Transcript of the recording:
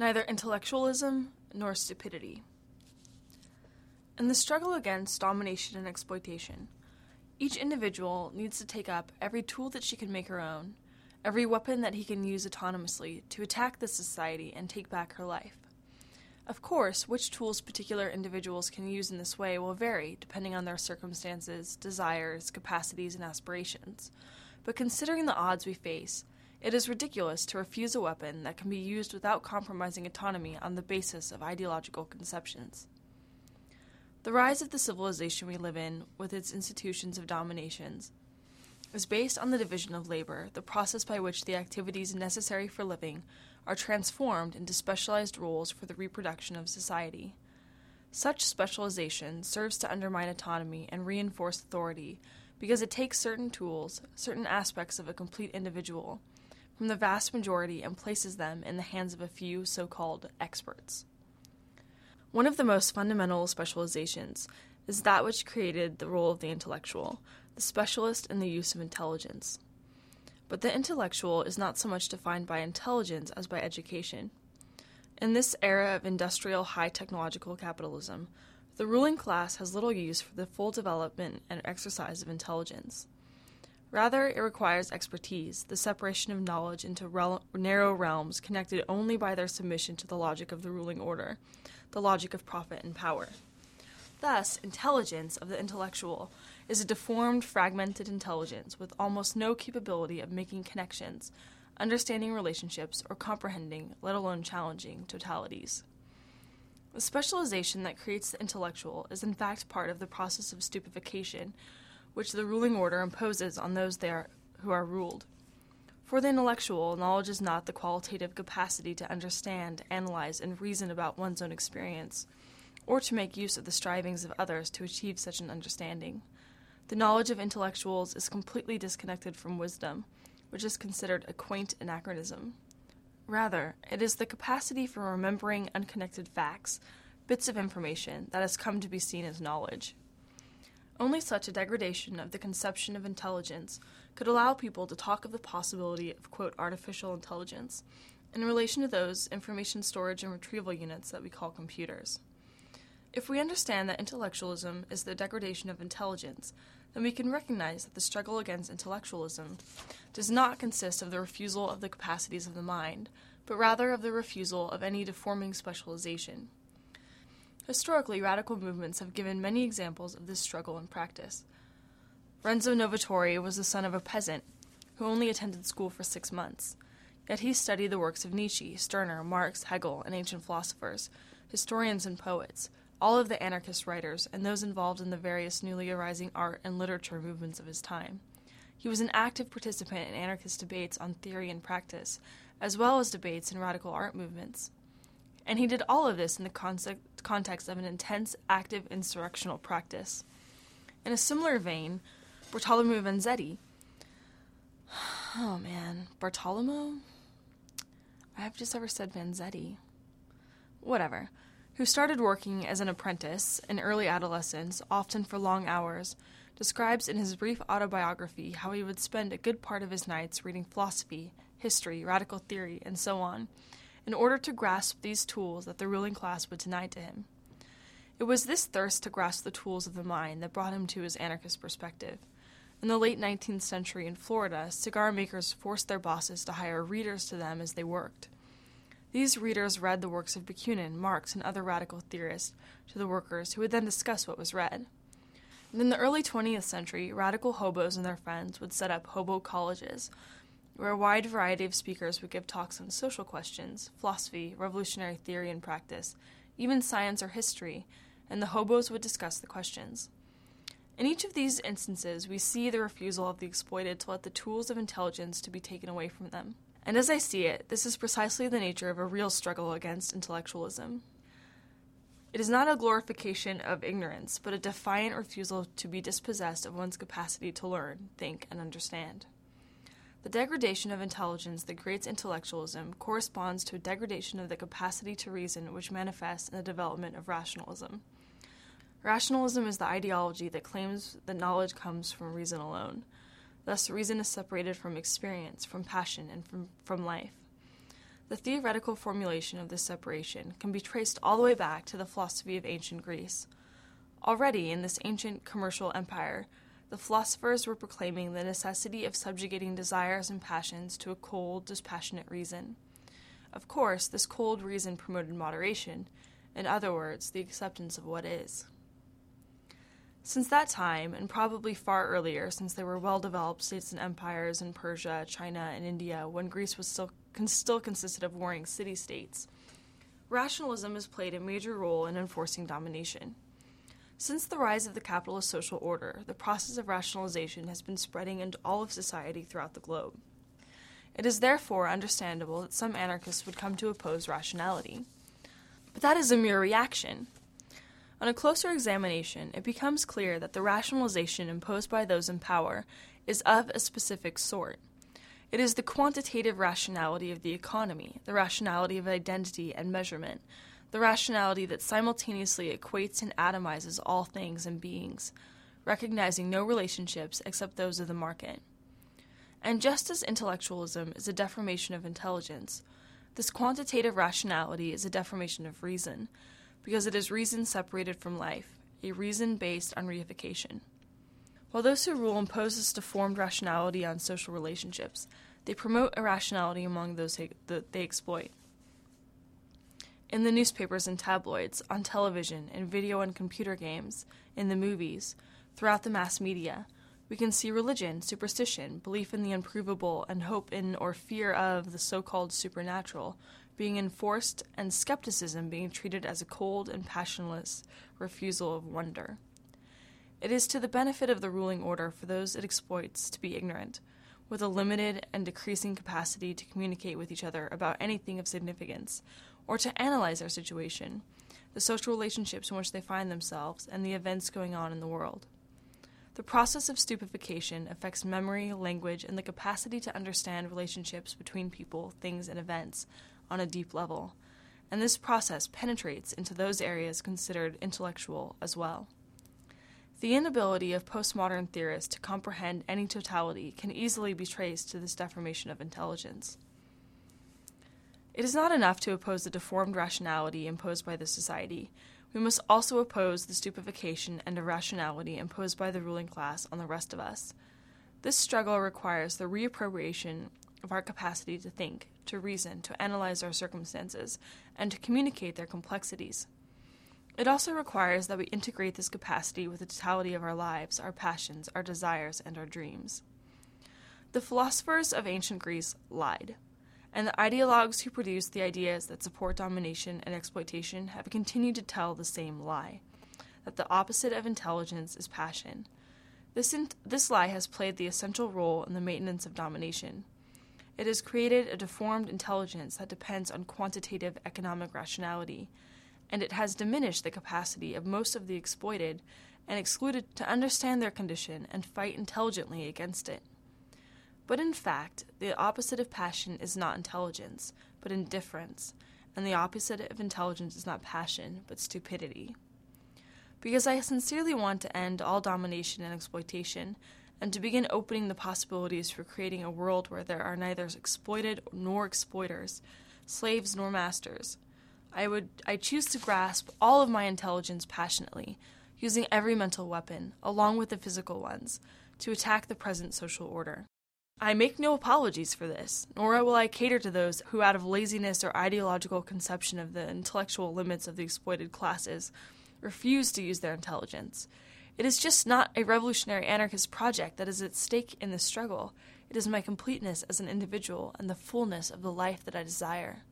neither intellectualism nor stupidity. In the struggle against domination and exploitation, each individual needs to take up every tool that she can make her own, every weapon that he can use autonomously to attack the society and take back her life. Of course, which tools particular individuals can use in this way will vary depending on their circumstances, desires, capacities, and aspirations. But considering the odds we face, it is ridiculous to refuse a weapon that can be used without compromising autonomy on the basis of ideological conceptions. The rise of the civilization we live in, with its institutions of dominations, is based on the division of labor, the process by which the activities necessary for living are transformed into specialized roles for the reproduction of society. Such specialization serves to undermine autonomy and reinforce authority because it takes certain tools, certain aspects of a complete individual, from the vast majority and places them in the hands of a few so called experts. One of the most fundamental specializations is that which created the role of the intellectual, the specialist in the use of intelligence. But the intellectual is not so much defined by intelligence as by education. In this era of industrial high technological capitalism, the ruling class has little use for the full development and exercise of intelligence. Rather, it requires expertise, the separation of knowledge into rel- narrow realms connected only by their submission to the logic of the ruling order, the logic of profit and power. Thus, intelligence of the intellectual is a deformed, fragmented intelligence with almost no capability of making connections, understanding relationships, or comprehending, let alone challenging, totalities. The specialization that creates the intellectual is in fact part of the process of stupefaction, which the ruling order imposes on those there who are ruled. For the intellectual, knowledge is not the qualitative capacity to understand, analyze, and reason about one's own experience, or to make use of the strivings of others to achieve such an understanding. The knowledge of intellectuals is completely disconnected from wisdom, which is considered a quaint anachronism. Rather, it is the capacity for remembering unconnected facts, bits of information, that has come to be seen as knowledge. Only such a degradation of the conception of intelligence could allow people to talk of the possibility of, quote, artificial intelligence in relation to those information storage and retrieval units that we call computers. If we understand that intellectualism is the degradation of intelligence, then we can recognize that the struggle against intellectualism does not consist of the refusal of the capacities of the mind, but rather of the refusal of any deforming specialization. Historically, radical movements have given many examples of this struggle in practice. Renzo Novatore was the son of a peasant who only attended school for six months. Yet he studied the works of Nietzsche, Stirner, Marx, Hegel, and ancient philosophers, historians, and poets, all of the anarchist writers, and those involved in the various newly arising art and literature movements of his time. He was an active participant in anarchist debates on theory and practice, as well as debates in radical art movements. And he did all of this in the context of an intense, active insurrectional practice. In a similar vein, Bartolomeo Vanzetti. Oh man, Bartolomeo? I've just ever said Vanzetti. Whatever. Who started working as an apprentice in early adolescence, often for long hours, describes in his brief autobiography how he would spend a good part of his nights reading philosophy, history, radical theory, and so on, in order to grasp these tools that the ruling class would deny to him. It was this thirst to grasp the tools of the mind that brought him to his anarchist perspective. In the late 19th century in Florida, cigar makers forced their bosses to hire readers to them as they worked. These readers read the works of Bakunin, Marx, and other radical theorists to the workers, who would then discuss what was read. And in the early 20th century, radical hobos and their friends would set up hobo colleges, where a wide variety of speakers would give talks on social questions, philosophy, revolutionary theory and practice, even science or history, and the hobos would discuss the questions. In each of these instances, we see the refusal of the exploited to let the tools of intelligence to be taken away from them. And as I see it, this is precisely the nature of a real struggle against intellectualism. It is not a glorification of ignorance, but a defiant refusal to be dispossessed of one's capacity to learn, think, and understand. The degradation of intelligence that creates intellectualism corresponds to a degradation of the capacity to reason which manifests in the development of rationalism. Rationalism is the ideology that claims that knowledge comes from reason alone. Thus, reason is separated from experience, from passion, and from, from life. The theoretical formulation of this separation can be traced all the way back to the philosophy of ancient Greece. Already in this ancient commercial empire, the philosophers were proclaiming the necessity of subjugating desires and passions to a cold, dispassionate reason. Of course, this cold reason promoted moderation, in other words, the acceptance of what is. Since that time, and probably far earlier, since there were well developed states and empires in Persia, China, and India, when Greece was still, still consisted of warring city states, rationalism has played a major role in enforcing domination. Since the rise of the capitalist social order, the process of rationalization has been spreading into all of society throughout the globe. It is therefore understandable that some anarchists would come to oppose rationality. But that is a mere reaction. On a closer examination, it becomes clear that the rationalization imposed by those in power is of a specific sort. It is the quantitative rationality of the economy, the rationality of identity and measurement, the rationality that simultaneously equates and atomizes all things and beings, recognizing no relationships except those of the market. And just as intellectualism is a deformation of intelligence, this quantitative rationality is a deformation of reason, because it is reason separated from life, a reason based on reification. While those who rule impose this deformed rationality on social relationships, they promote irrationality among those that they exploit in the newspapers and tabloids, on television, in video and computer games, in the movies, throughout the mass media, we can see religion, superstition, belief in the unprovable, and hope in or fear of the so called supernatural being enforced, and skepticism being treated as a cold and passionless refusal of wonder. It is to the benefit of the ruling order for those it exploits to be ignorant, with a limited and decreasing capacity to communicate with each other about anything of significance, or to analyze their situation, the social relationships in which they find themselves, and the events going on in the world. The process of stupefaction affects memory, language, and the capacity to understand relationships between people, things, and events on a deep level, and this process penetrates into those areas considered intellectual as well. The inability of postmodern theorists to comprehend any totality can easily be traced to this deformation of intelligence. It is not enough to oppose the deformed rationality imposed by the society. We must also oppose the stupefaction and irrationality imposed by the ruling class on the rest of us. This struggle requires the reappropriation of our capacity to think, to reason, to analyze our circumstances, and to communicate their complexities. It also requires that we integrate this capacity with the totality of our lives, our passions, our desires, and our dreams. The philosophers of ancient Greece lied and the ideologues who produce the ideas that support domination and exploitation have continued to tell the same lie that the opposite of intelligence is passion. This, in- this lie has played the essential role in the maintenance of domination. It has created a deformed intelligence that depends on quantitative economic rationality, and it has diminished the capacity of most of the exploited and excluded to understand their condition and fight intelligently against it. But in fact, the opposite of passion is not intelligence, but indifference, and the opposite of intelligence is not passion, but stupidity. Because I sincerely want to end all domination and exploitation, and to begin opening the possibilities for creating a world where there are neither exploited nor exploiters, slaves nor masters. I would I choose to grasp all of my intelligence passionately, using every mental weapon, along with the physical ones, to attack the present social order. I make no apologies for this, nor will I cater to those who, out of laziness or ideological conception of the intellectual limits of the exploited classes, refuse to use their intelligence. It is just not a revolutionary anarchist project that is at stake in this struggle. It is my completeness as an individual and the fullness of the life that I desire.